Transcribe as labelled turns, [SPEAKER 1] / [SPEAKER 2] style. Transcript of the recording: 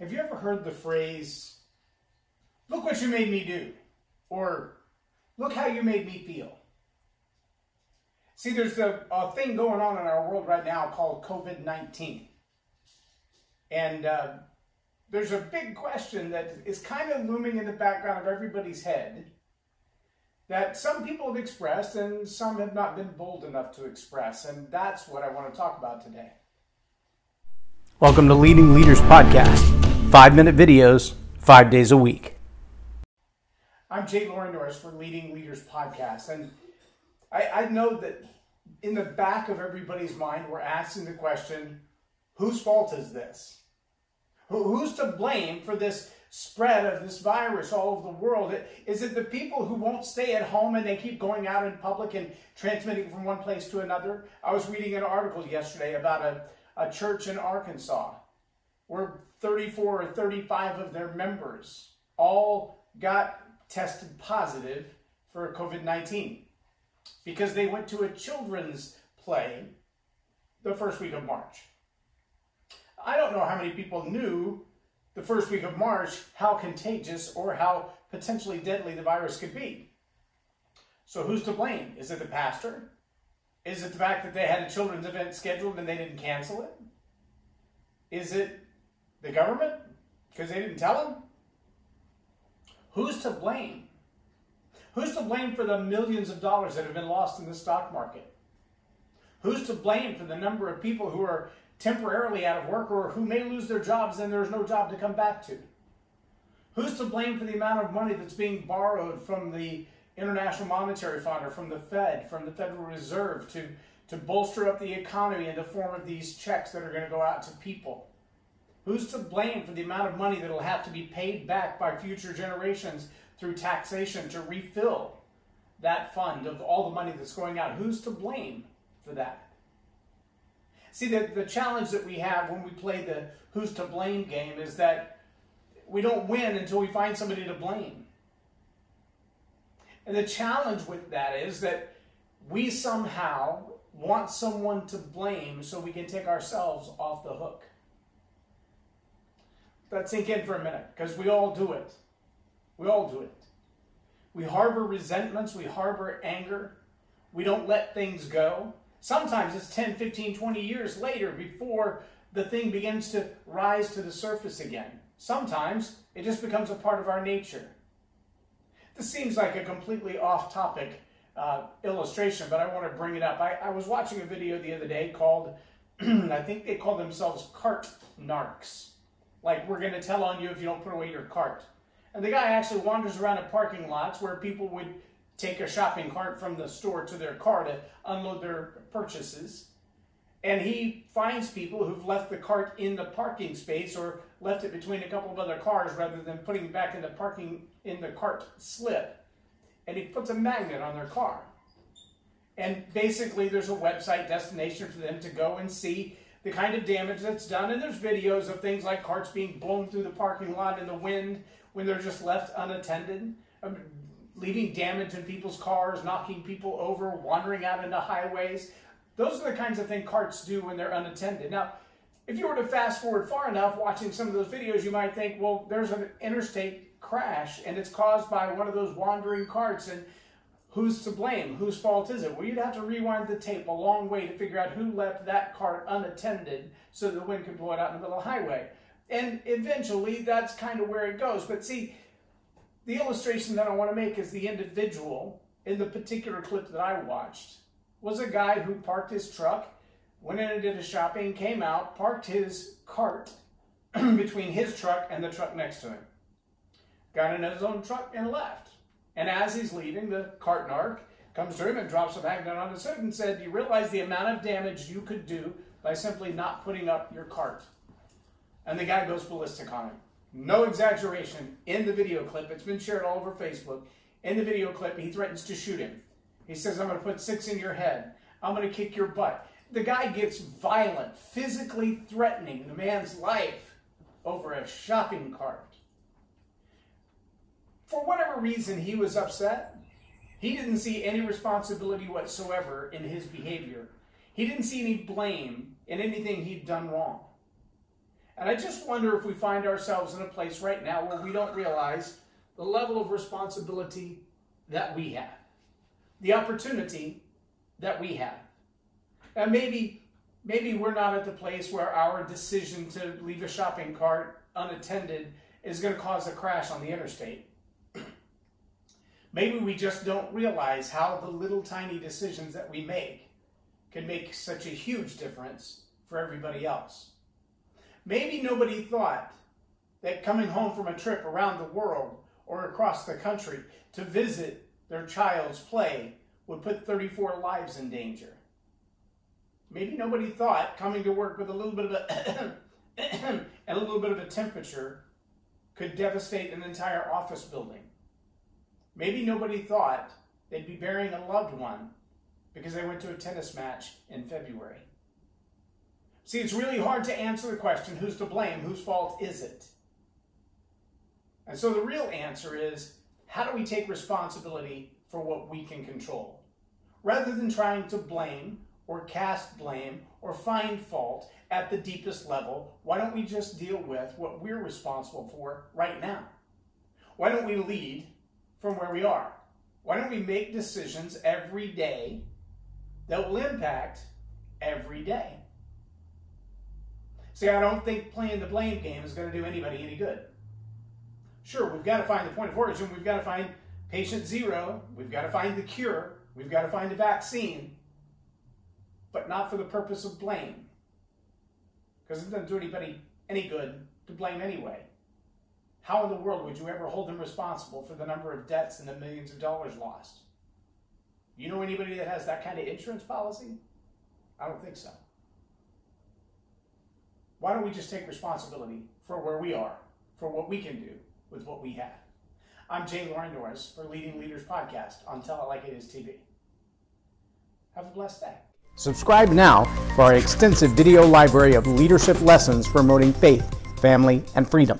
[SPEAKER 1] Have you ever heard the phrase, look what you made me do? Or look how you made me feel? See, there's a, a thing going on in our world right now called COVID 19. And uh, there's a big question that is kind of looming in the background of everybody's head that some people have expressed and some have not been bold enough to express. And that's what I want to talk about today.
[SPEAKER 2] Welcome to Leading Leaders Podcast. Five minute videos, five days a week.
[SPEAKER 1] I'm J Loren Norris for Leading Leaders Podcast. And I, I know that in the back of everybody's mind, we're asking the question whose fault is this? Who's to blame for this spread of this virus all over the world? Is it the people who won't stay at home and they keep going out in public and transmitting from one place to another? I was reading an article yesterday about a, a church in Arkansas where 34 or 35 of their members all got tested positive for COVID 19 because they went to a children's play the first week of March. I don't know how many people knew the first week of March how contagious or how potentially deadly the virus could be. So who's to blame? Is it the pastor? Is it the fact that they had a children's event scheduled and they didn't cancel it? Is it the government because they didn't tell them? Who's to blame? Who's to blame for the millions of dollars that have been lost in the stock market? Who's to blame for the number of people who are temporarily out of work or who may lose their jobs and there's no job to come back to? Who's to blame for the amount of money that's being borrowed from the International Monetary Fund or from the Fed, from the Federal Reserve to, to bolster up the economy in the form of these checks that are going to go out to people? Who's to blame for the amount of money that will have to be paid back by future generations through taxation to refill that fund of all the money that's going out? Who's to blame for that? See, the, the challenge that we have when we play the who's to blame game is that we don't win until we find somebody to blame. And the challenge with that is that we somehow want someone to blame so we can take ourselves off the hook. Let sink in for a minute, because we all do it. We all do it. We harbor resentments, we harbor anger, we don't let things go. Sometimes it's 10, 15, 20 years later before the thing begins to rise to the surface again. Sometimes it just becomes a part of our nature. This seems like a completely off topic uh, illustration, but I want to bring it up. I, I was watching a video the other day called, I think they call themselves cart narcs. Like, we're going to tell on you if you don't put away your cart. And the guy actually wanders around in parking lots where people would take a shopping cart from the store to their car to unload their purchases. And he finds people who've left the cart in the parking space or left it between a couple of other cars rather than putting it back in the parking in the cart slip. And he puts a magnet on their car. And basically there's a website destination for them to go and see the kind of damage that's done. And there's videos of things like carts being blown through the parking lot in the wind when they're just left unattended, leaving damage in people's cars, knocking people over, wandering out into highways. Those are the kinds of things carts do when they're unattended. Now, if you were to fast forward far enough watching some of those videos, you might think, well, there's an interstate crash and it's caused by one of those wandering carts and who's to blame? Whose fault is it? Well, you'd have to rewind the tape a long way to figure out who left that cart unattended so the wind could blow it out in the middle of the highway. And eventually, that's kind of where it goes. But see, the illustration that I want to make is the individual in the particular clip that I watched was a guy who parked his truck, went in and did his shopping, came out, parked his cart between his truck and the truck next to him. Got in his own truck and left. And as he's leaving, the cart narc comes to him and drops a magnet on his hood and said, Do you realize the amount of damage you could do by simply not putting up your cart? And the guy goes ballistic on him. No exaggeration. In the video clip, it's been shared all over Facebook. In the video clip, he threatens to shoot him. He says, I'm going to put six in your head. I'm going to kick your butt. The guy gets violent, physically threatening the man's life over a shopping cart. For whatever reason, he was upset. He didn't see any responsibility whatsoever in his behavior. He didn't see any blame in anything he'd done wrong. And I just wonder if we find ourselves in a place right now where we don't realize the level of responsibility that we have, the opportunity that we have. And maybe maybe we're not at the place where our decision to leave a shopping cart unattended is going to cause a crash on the interstate. Maybe we just don't realize how the little tiny decisions that we make can make such a huge difference for everybody else. Maybe nobody thought that coming home from a trip around the world or across the country to visit their child's play would put 34 lives in danger. Maybe nobody thought coming to work with a little bit of a and a little bit of a temperature could devastate an entire office building. Maybe nobody thought they'd be burying a loved one because they went to a tennis match in February. See, it's really hard to answer the question who's to blame? Whose fault is it? And so the real answer is how do we take responsibility for what we can control? Rather than trying to blame or cast blame or find fault at the deepest level, why don't we just deal with what we're responsible for right now? Why don't we lead from where we are? Why don't we make decisions every day that will impact every day? See, I don't think playing the blame game is going to do anybody any good. Sure, we've got to find the point of origin, we've got to find patient zero, we've got to find the cure, we've got to find a vaccine, but not for the purpose of blame. Because it doesn't do anybody any good to blame anyway. How in the world would you ever hold them responsible for the number of deaths and the millions of dollars lost? You know anybody that has that kind of insurance policy? I don't think so. Why don't we just take responsibility for where we are, for what we can do with what we have? I'm J Loren Norris for Leading Leaders Podcast on Tell It Like It Is TV. Have a blessed day.
[SPEAKER 2] Subscribe now for our extensive video library of leadership lessons promoting faith, family, and freedom.